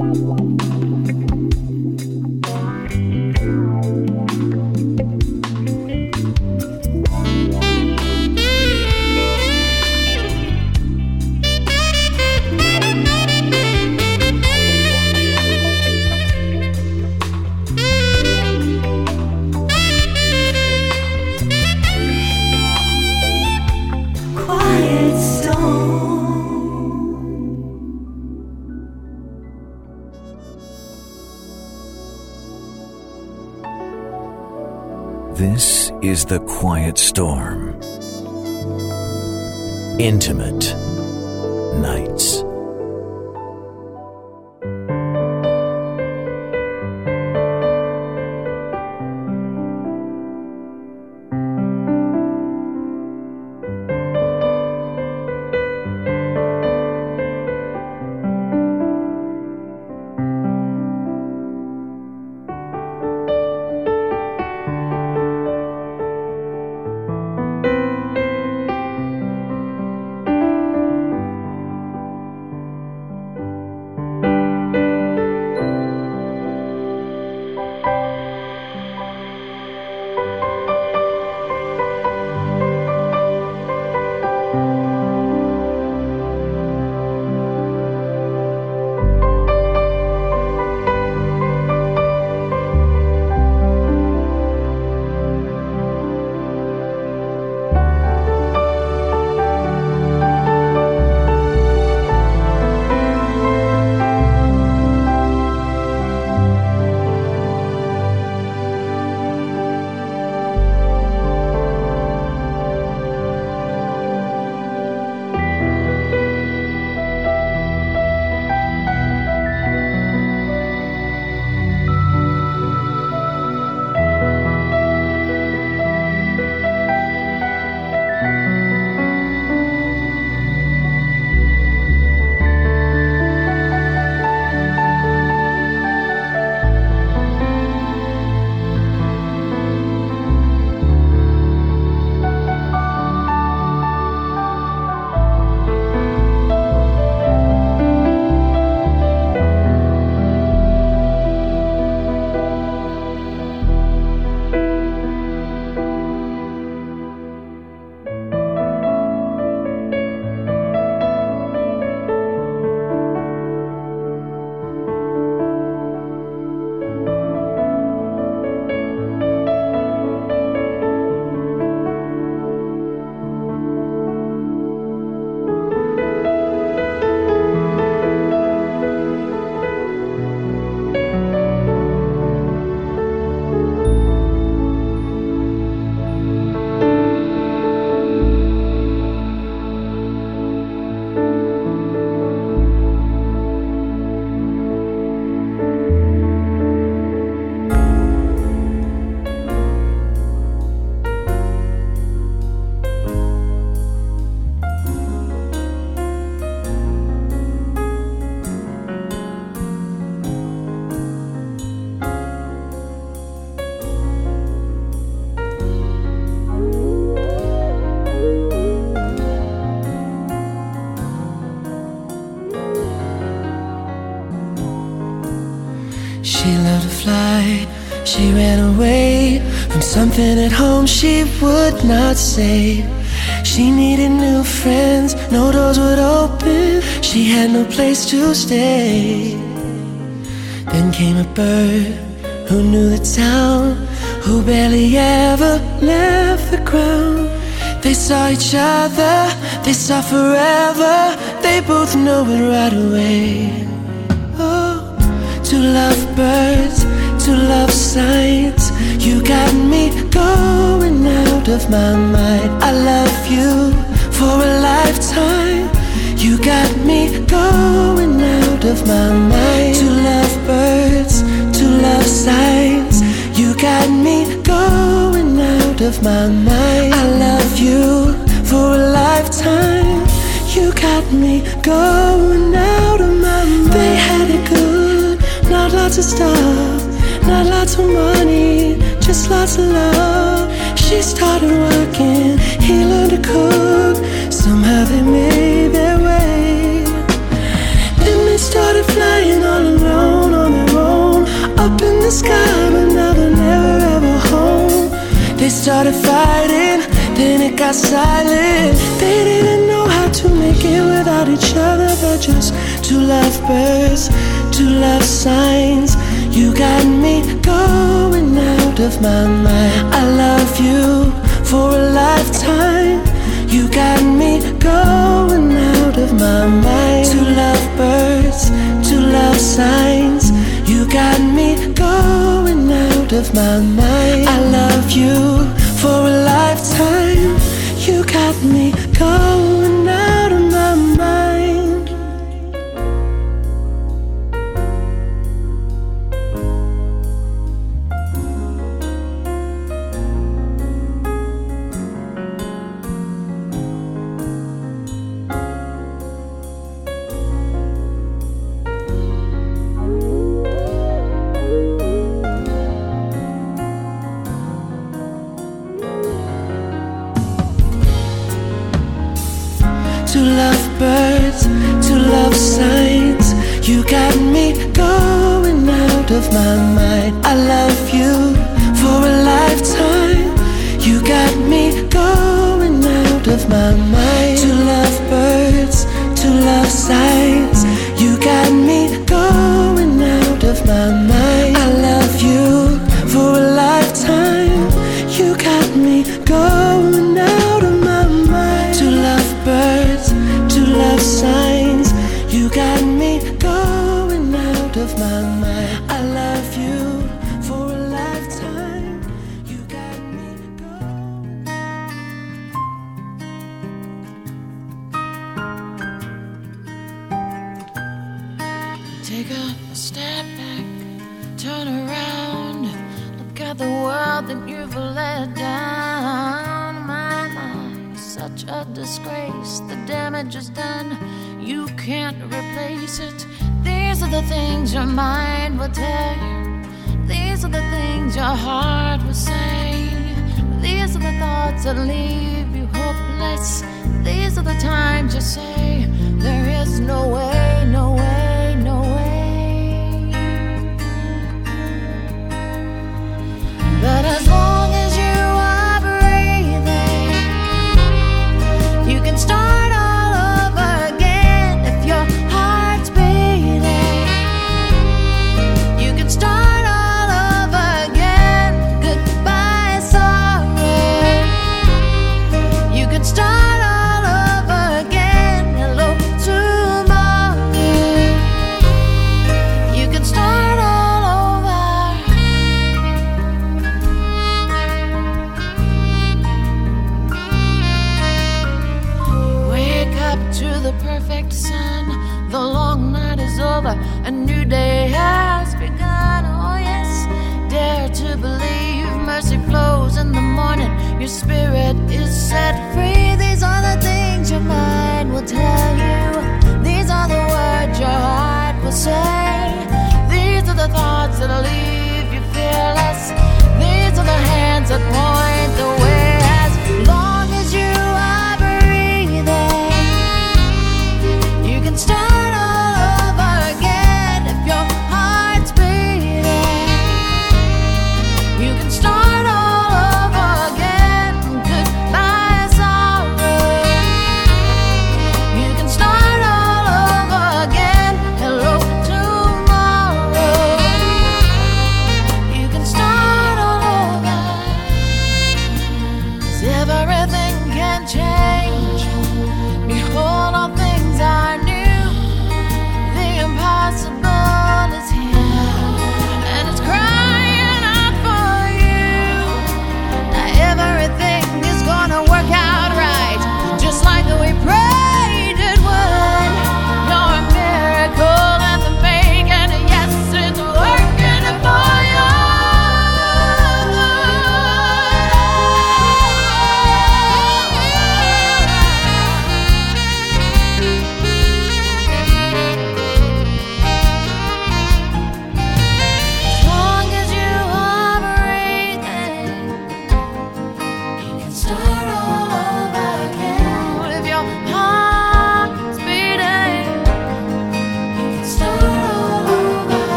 is the quiet storm. Intimate would not say. She needed new friends, no doors would open. She had no place to stay. Then came a bird who knew the town, who barely ever left the ground. They saw each other, they saw forever. They both know it right away. Oh, two lovebirds, two love signs you got me going out of my mind. I love you for a lifetime. You got me going out of my mind. Two love birds, two love signs. You got me going out of my mind. I love you for a lifetime. You got me going out of my mind. They had it good, not lots of stuff, not lots of money just lots of love. She started working, he learned to cook. Somehow they made their way. Then they started flying all alone on their own, up in the sky, but now they're never ever home. They started fighting, then it got silent. They didn't know how to make it without each other. They're just two lovebirds, two love signs. You got me going now out of my mind. I love you for a lifetime. You got me going out of my mind. Two lovebirds, two love signs. You got me going out of my mind. I love you for a lifetime. You got me going.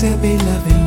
Still be loving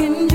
broken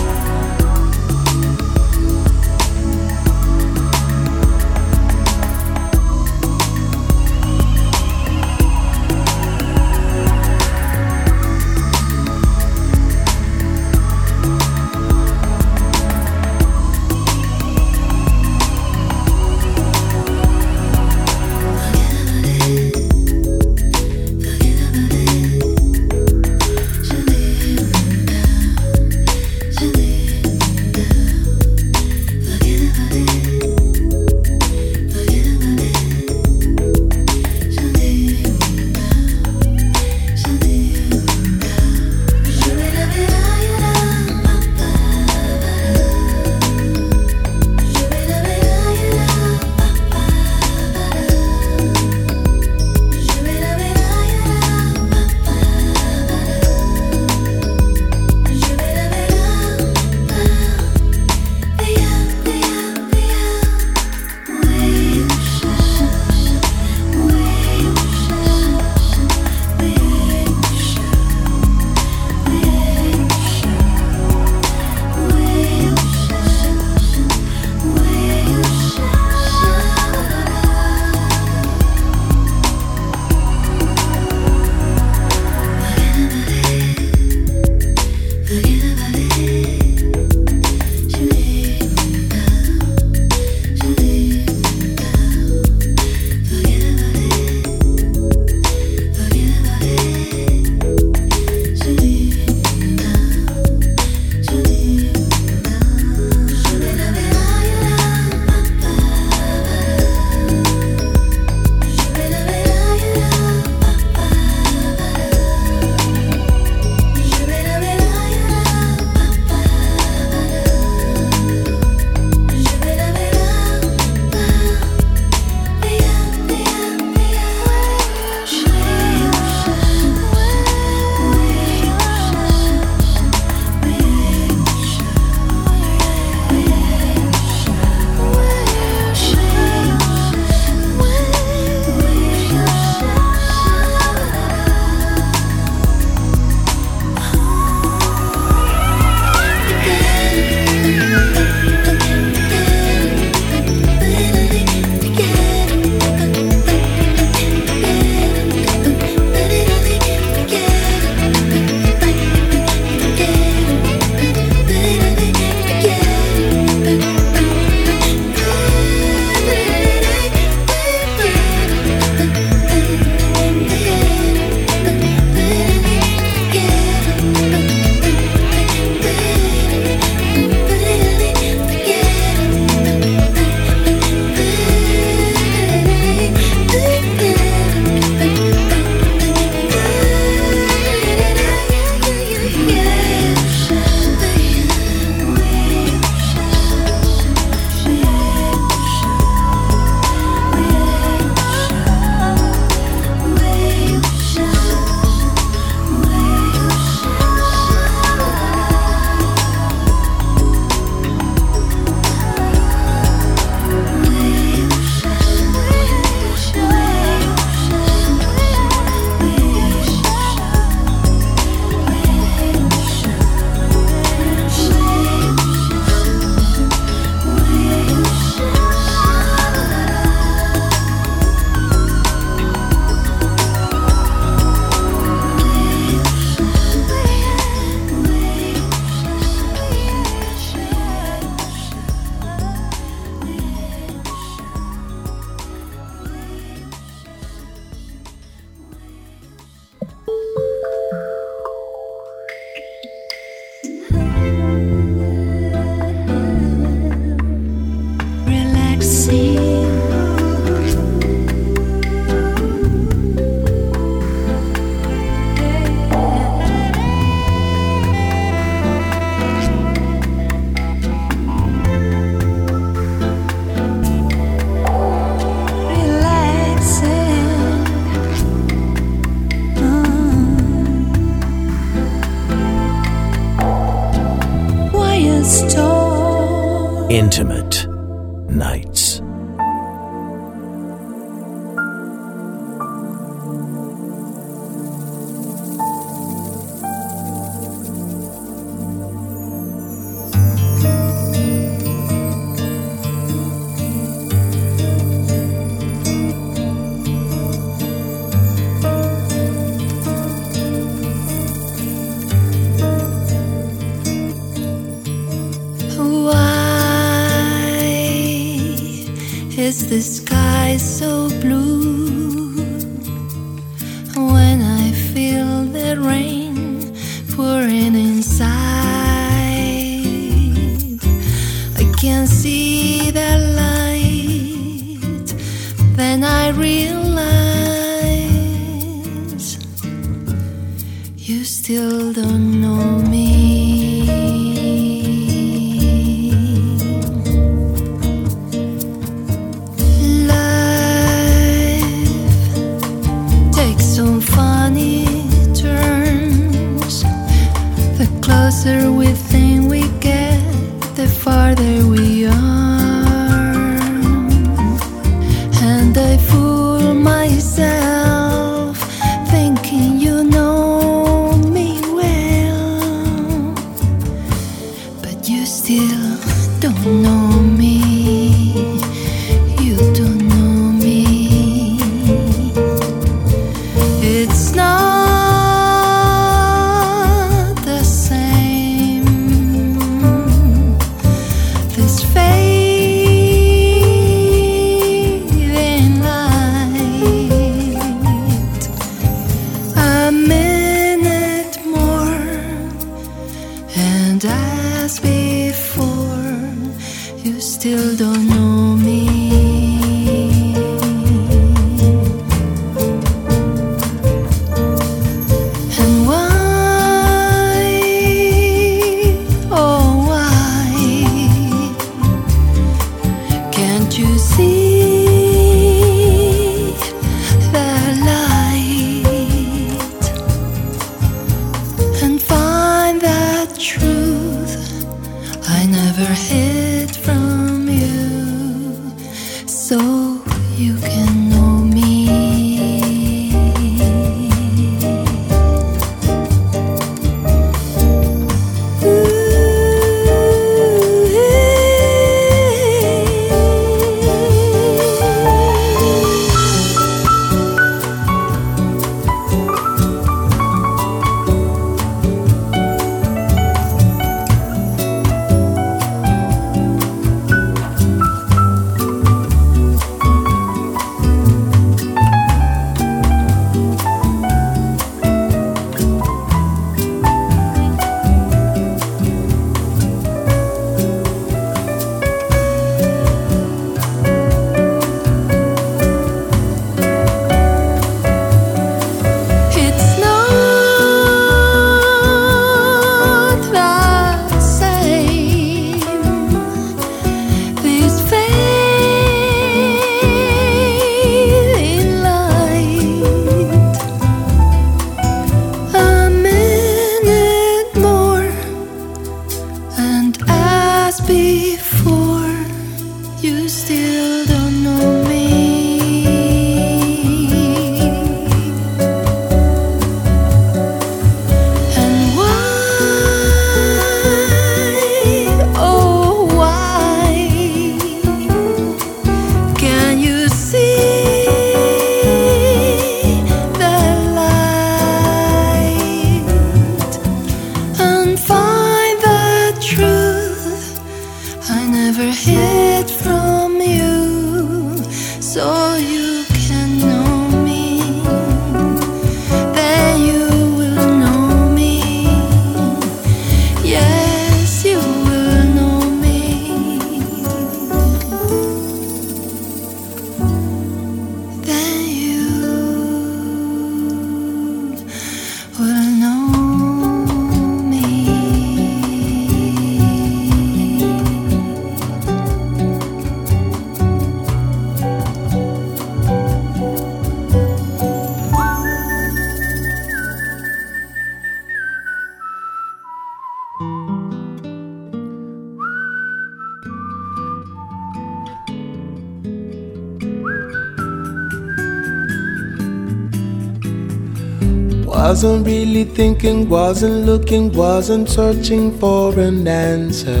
Wasn't really thinking, wasn't looking, wasn't searching for an answer.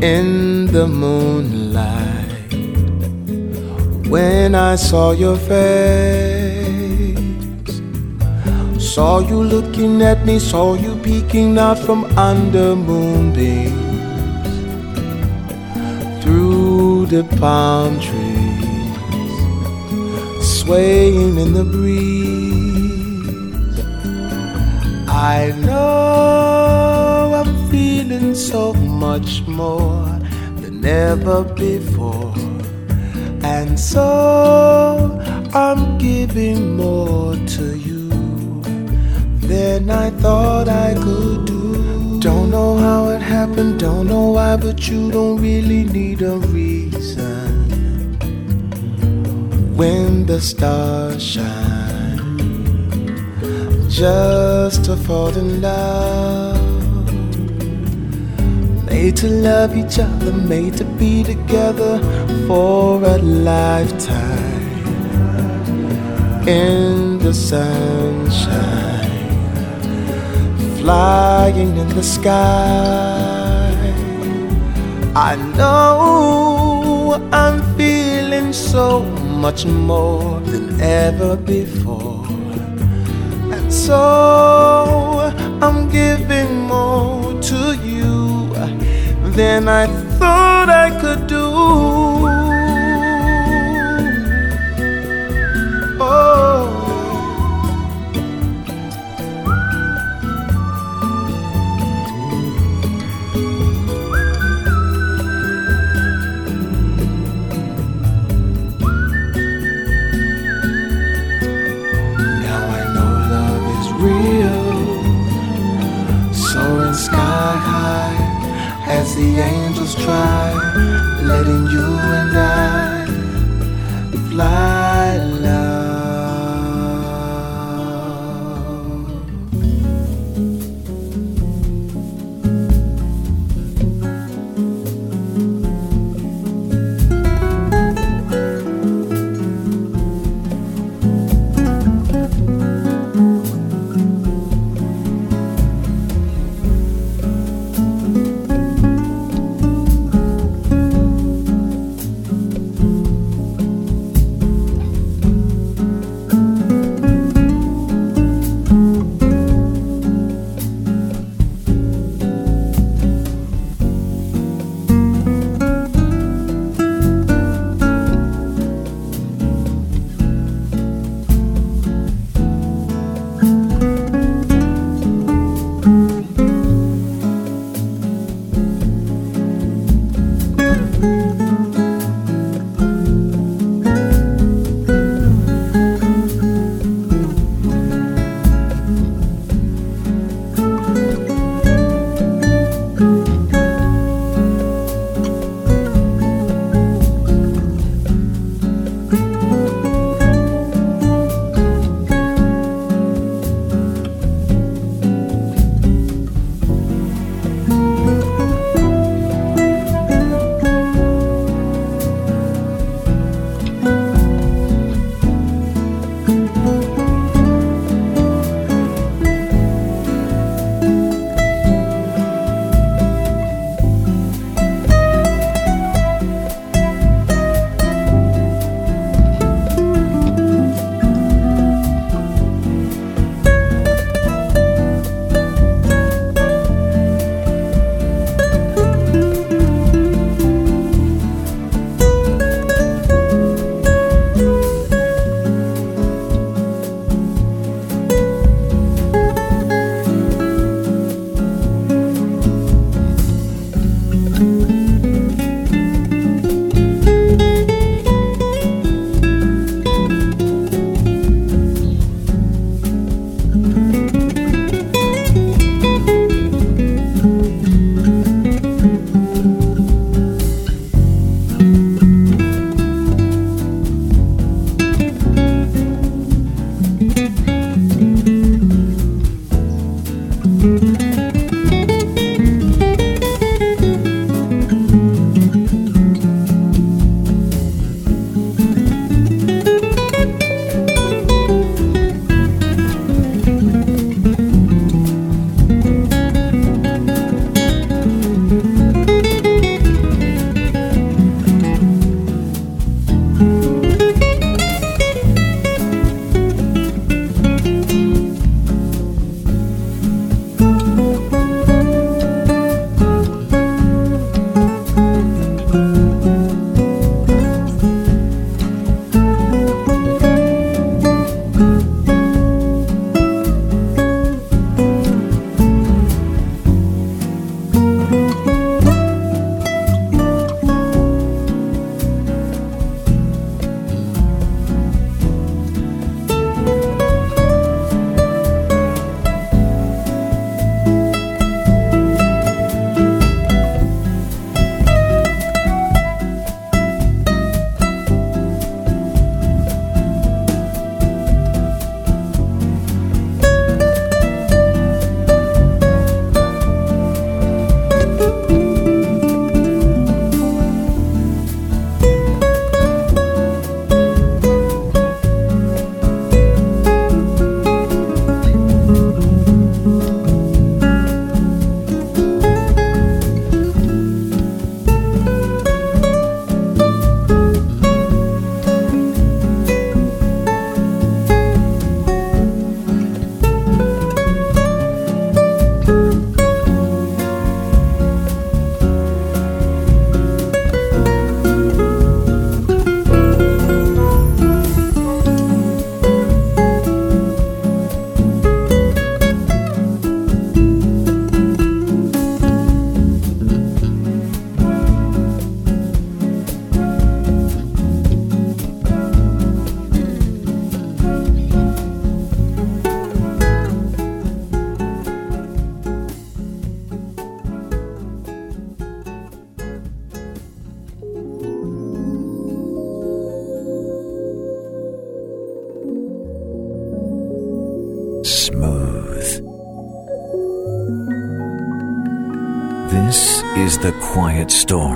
In the moonlight, when I saw your face, saw you looking at me, saw you peeking out from under moonbeams through the palm trees swaying in the breeze. I know I'm feeling so much more than ever before, and so I'm giving more to you than I thought I could do. Don't know how it happened, don't know why, but you don't really need a reason. When the stars shine just to fall in love. Made to love each other made to be together for a lifetime. In the sunshine flying in the sky. I know I'm feeling so much more than ever before. So I'm giving more to you than I thought I could do. Try, letting you and I fly quiet storm,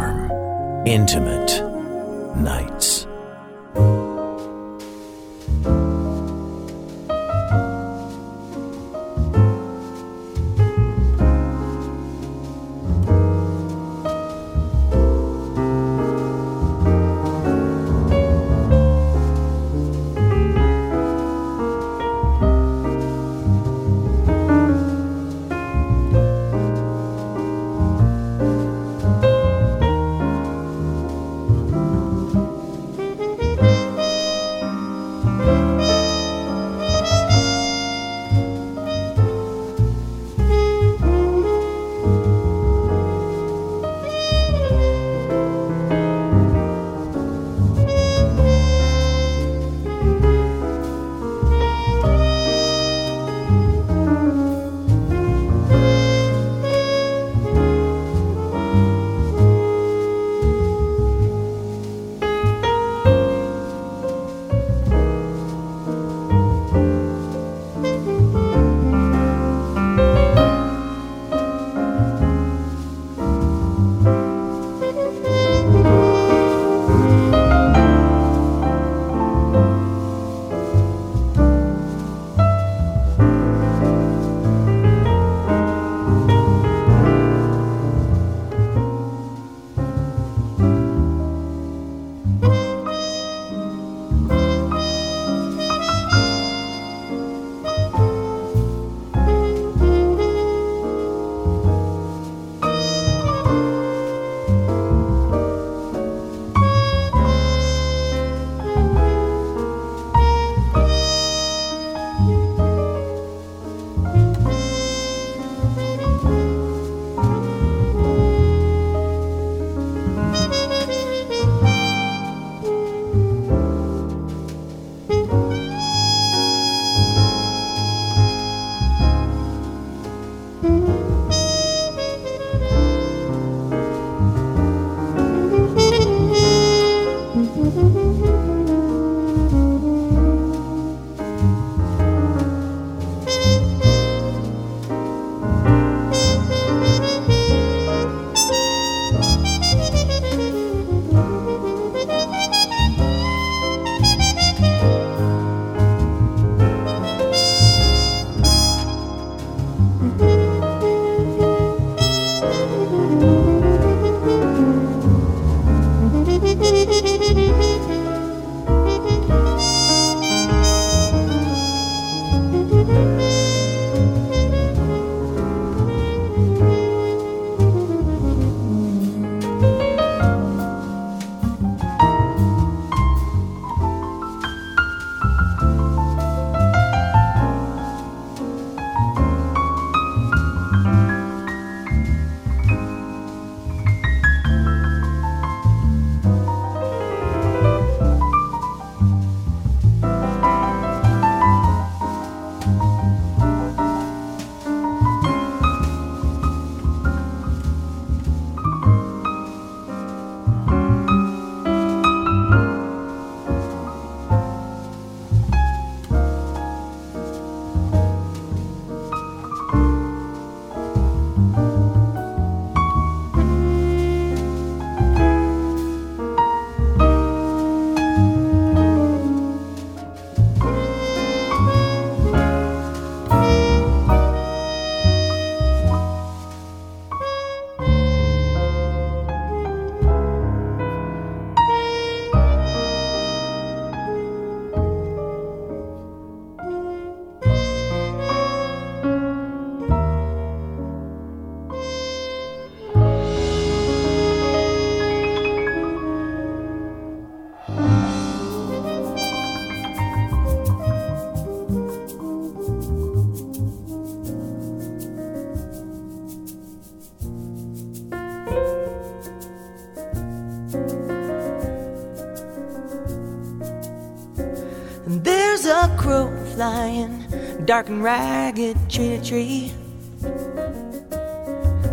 dark and ragged tree to tree.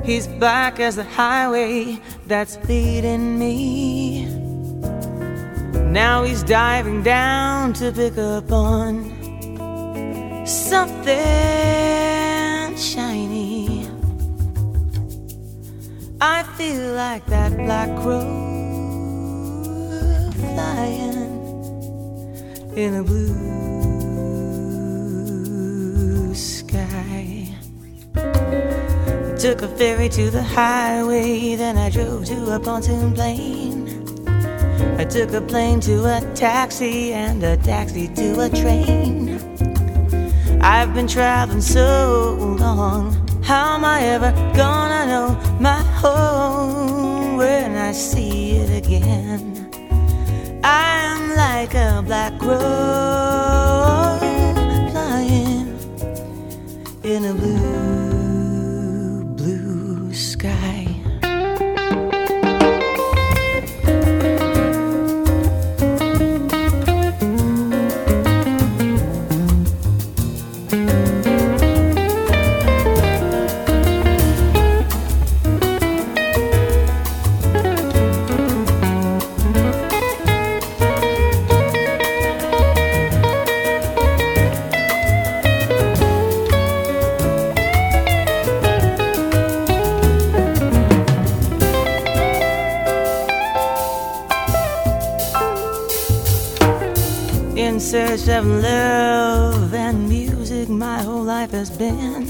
He's black as the highway that's leading me. Now he's diving down to pick up on something shiny. I feel like that black crow flying in a blue Took a ferry to the highway, then I drove to a pontoon plane. I took a plane to a taxi and a taxi to a train. I've been traveling so long. How am I ever gonna know my home when I see it again? I'm like a black crow flying in a blue, Of love and music, my whole life has been.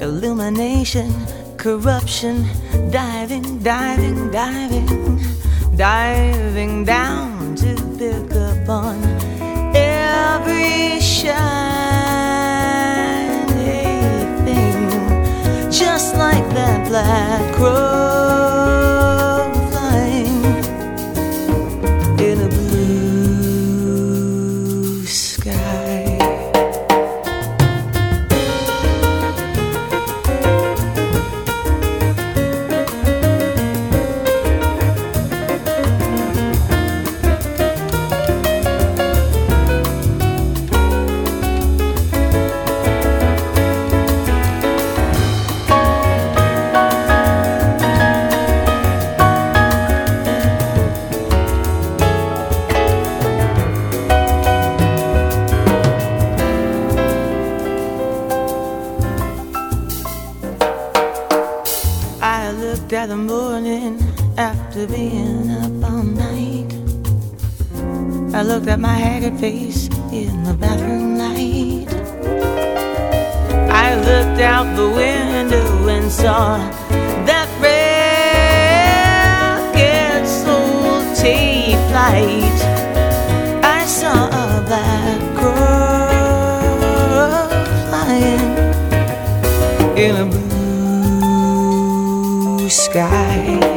Illumination, corruption, diving, diving, diving, diving down to pick up on every shiny thing, just like that black crow flight. I saw a black crow flying in a blue sky.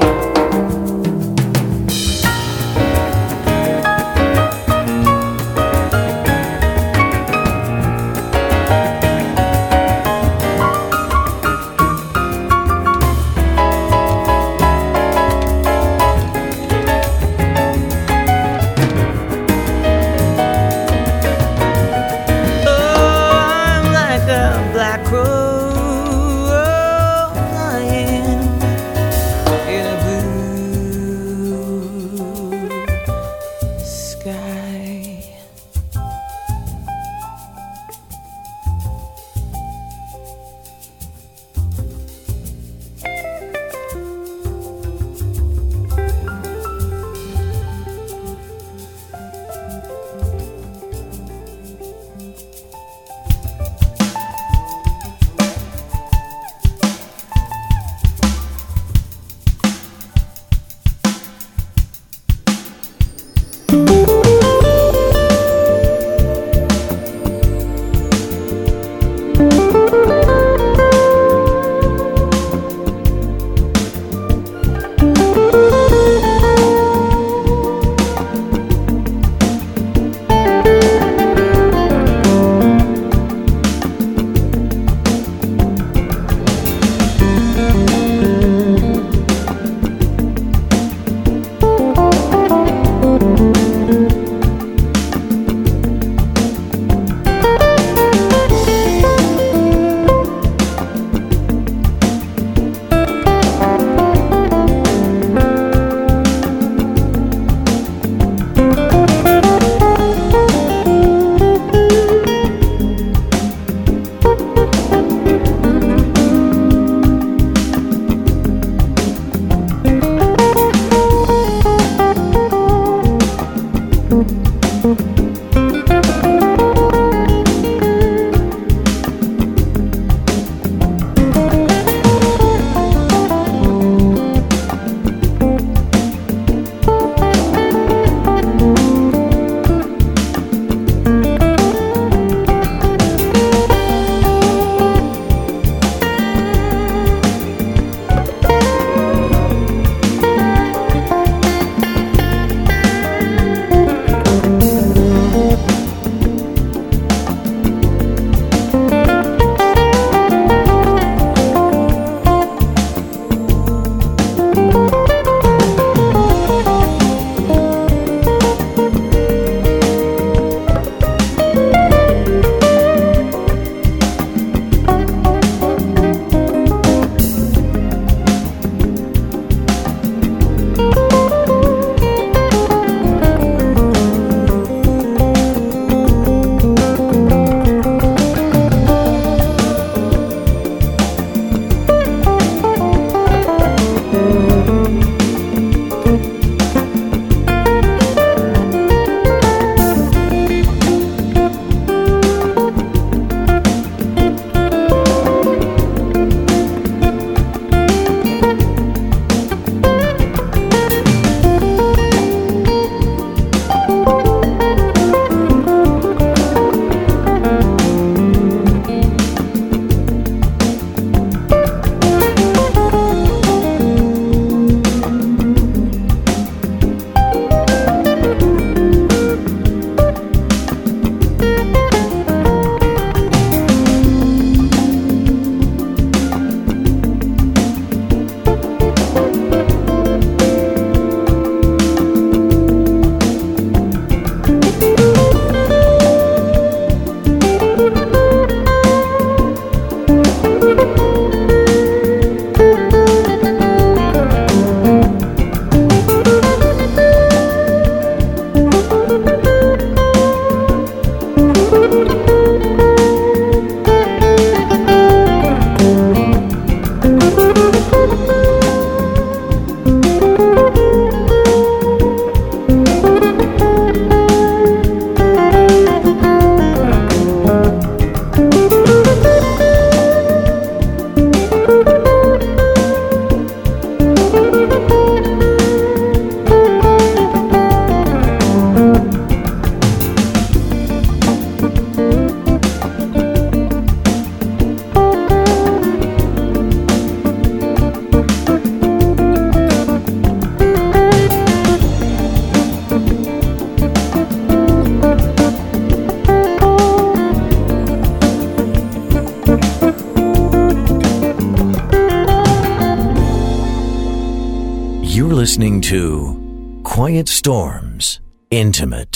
To QuietStorm's Intimate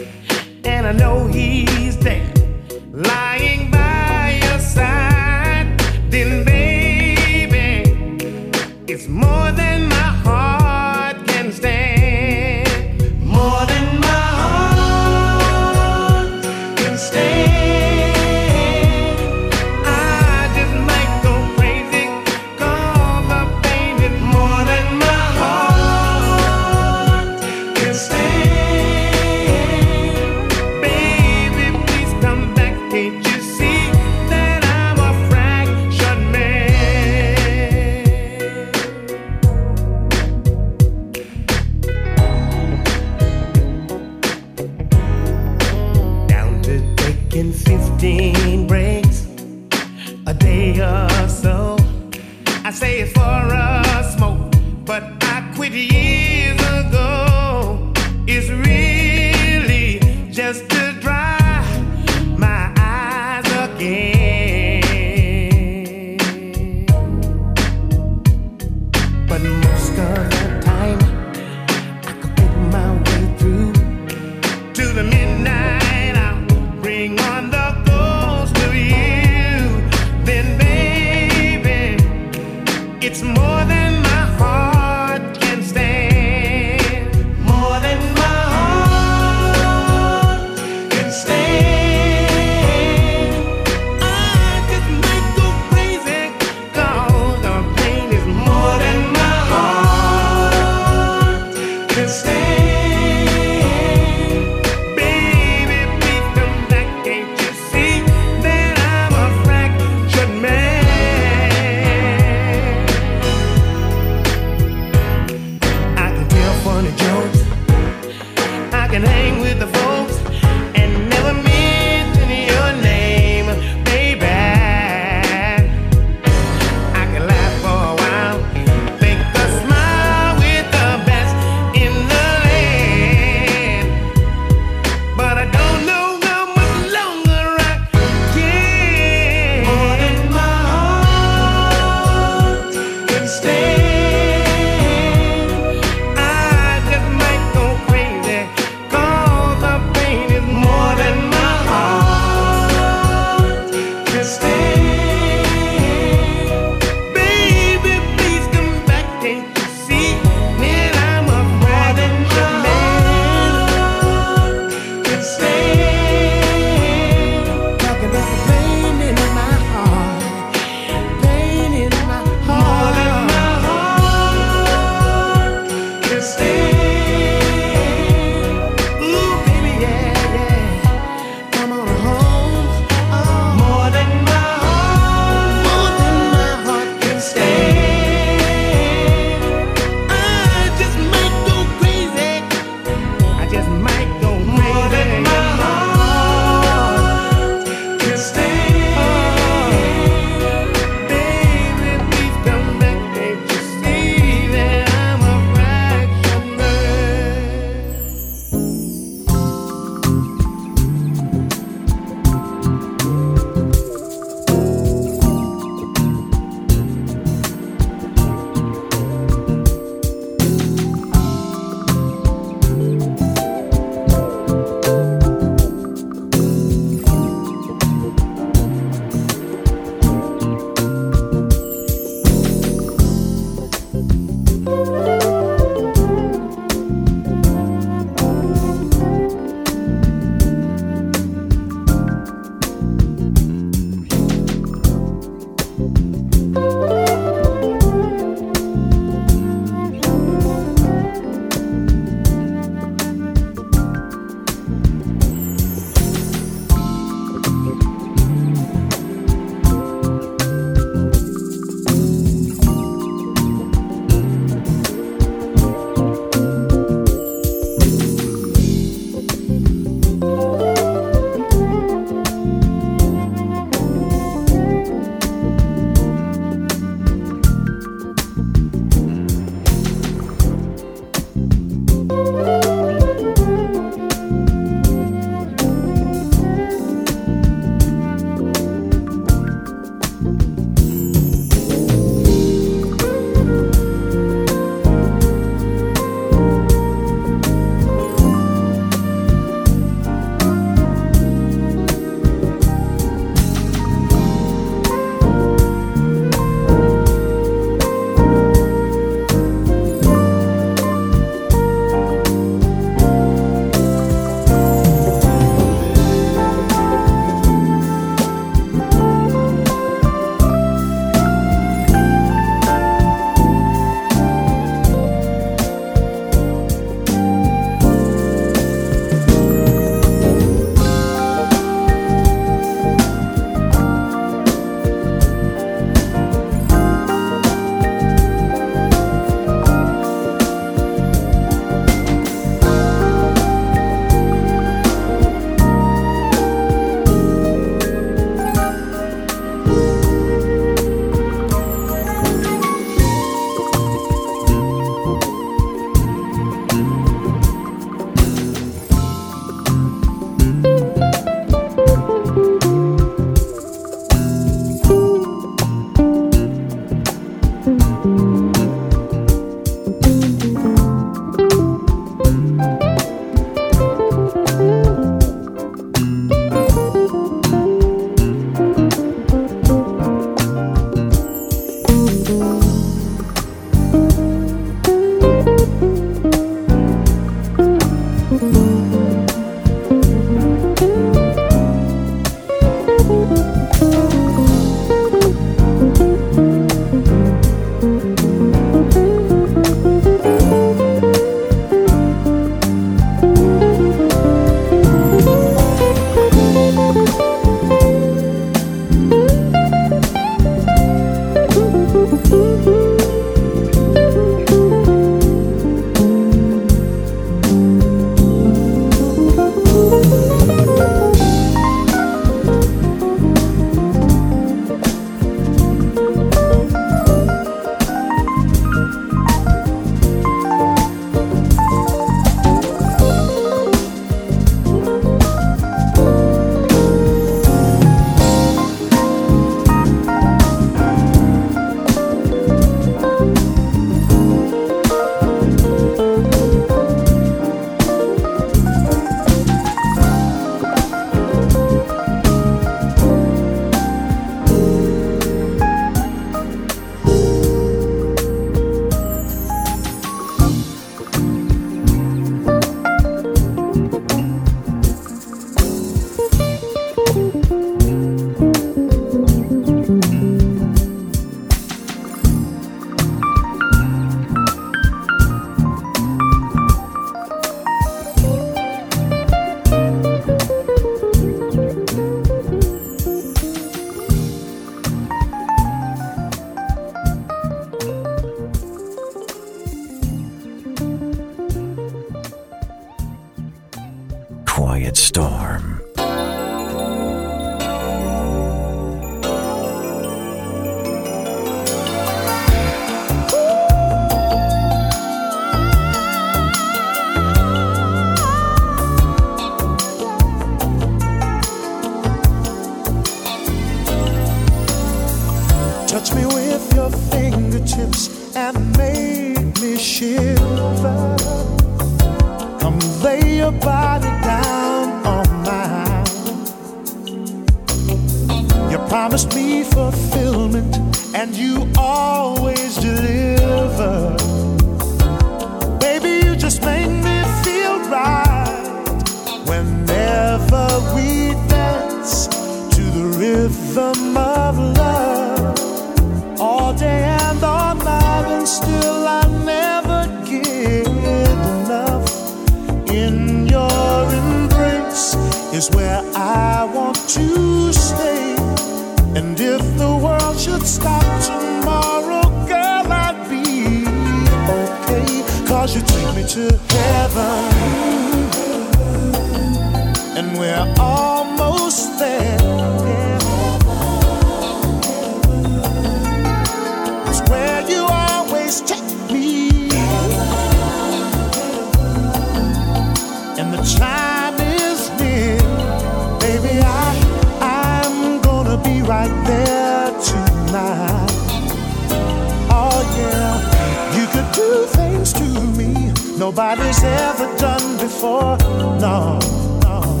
before. No, no.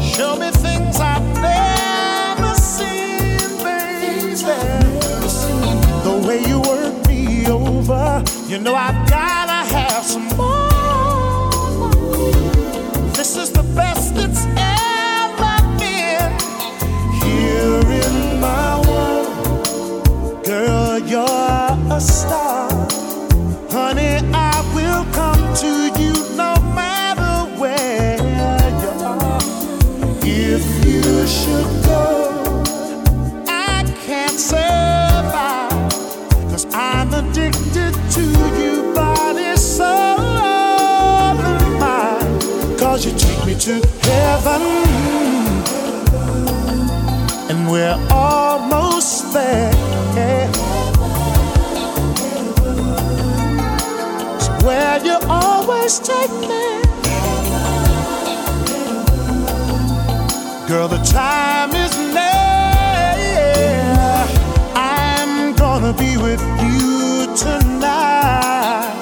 Show me things I've never seen, baby. The way you work me over, you know I've gotta have some more. heaven, and we're almost there. It's where you always take me, girl. The time is near. I'm gonna be with you tonight.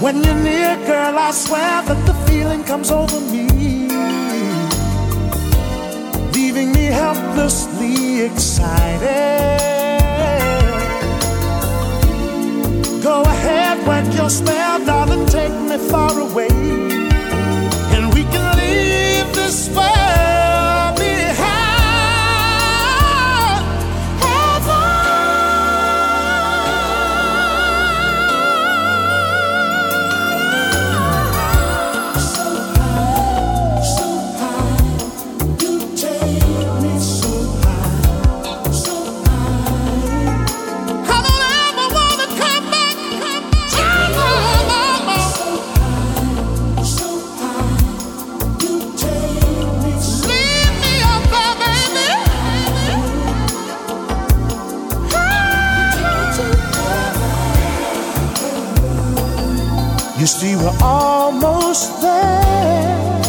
When you're near, girl, I swear the feeling comes over me, leaving me helplessly excited. Go ahead, wag your spell, darling, take me far away, and we can leave this world. We're almost there.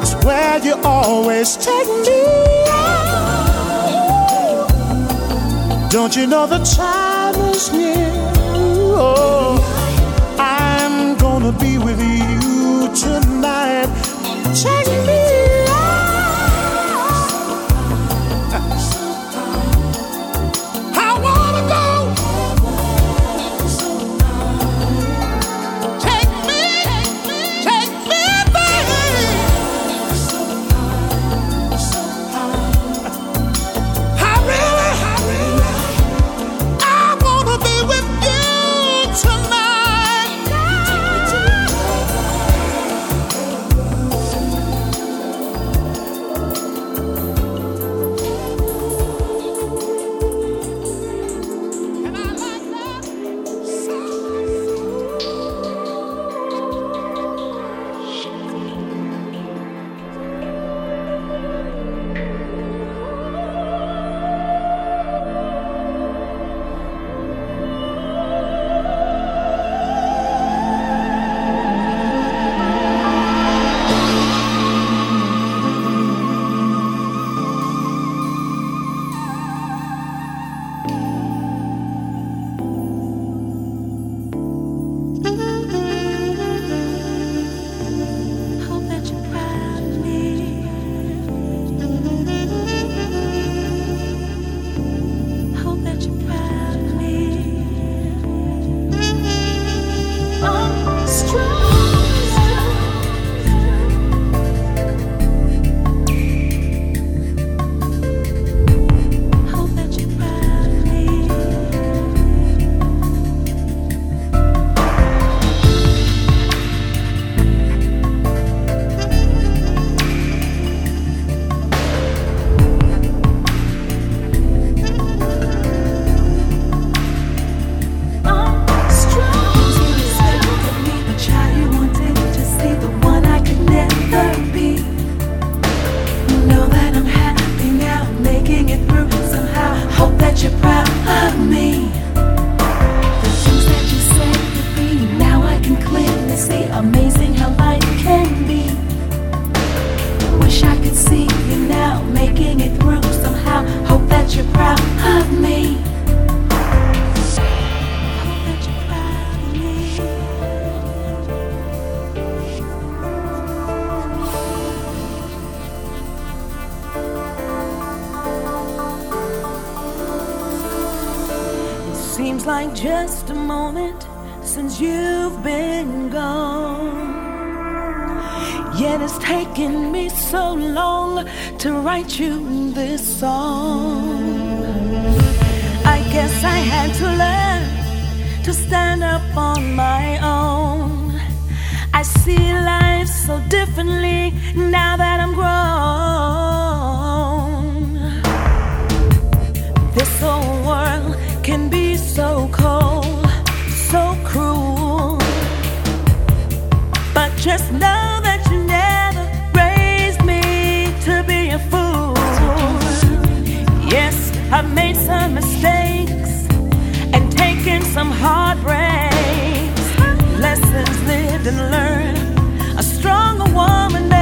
It's where you always take me. Don't you know the time is near? Oh, I'm gonna be just a moment since you've been gone. Yet it's taken me so long to write you some mistakes and taking some heartbreaks. Lessons lived and learned, a stronger woman.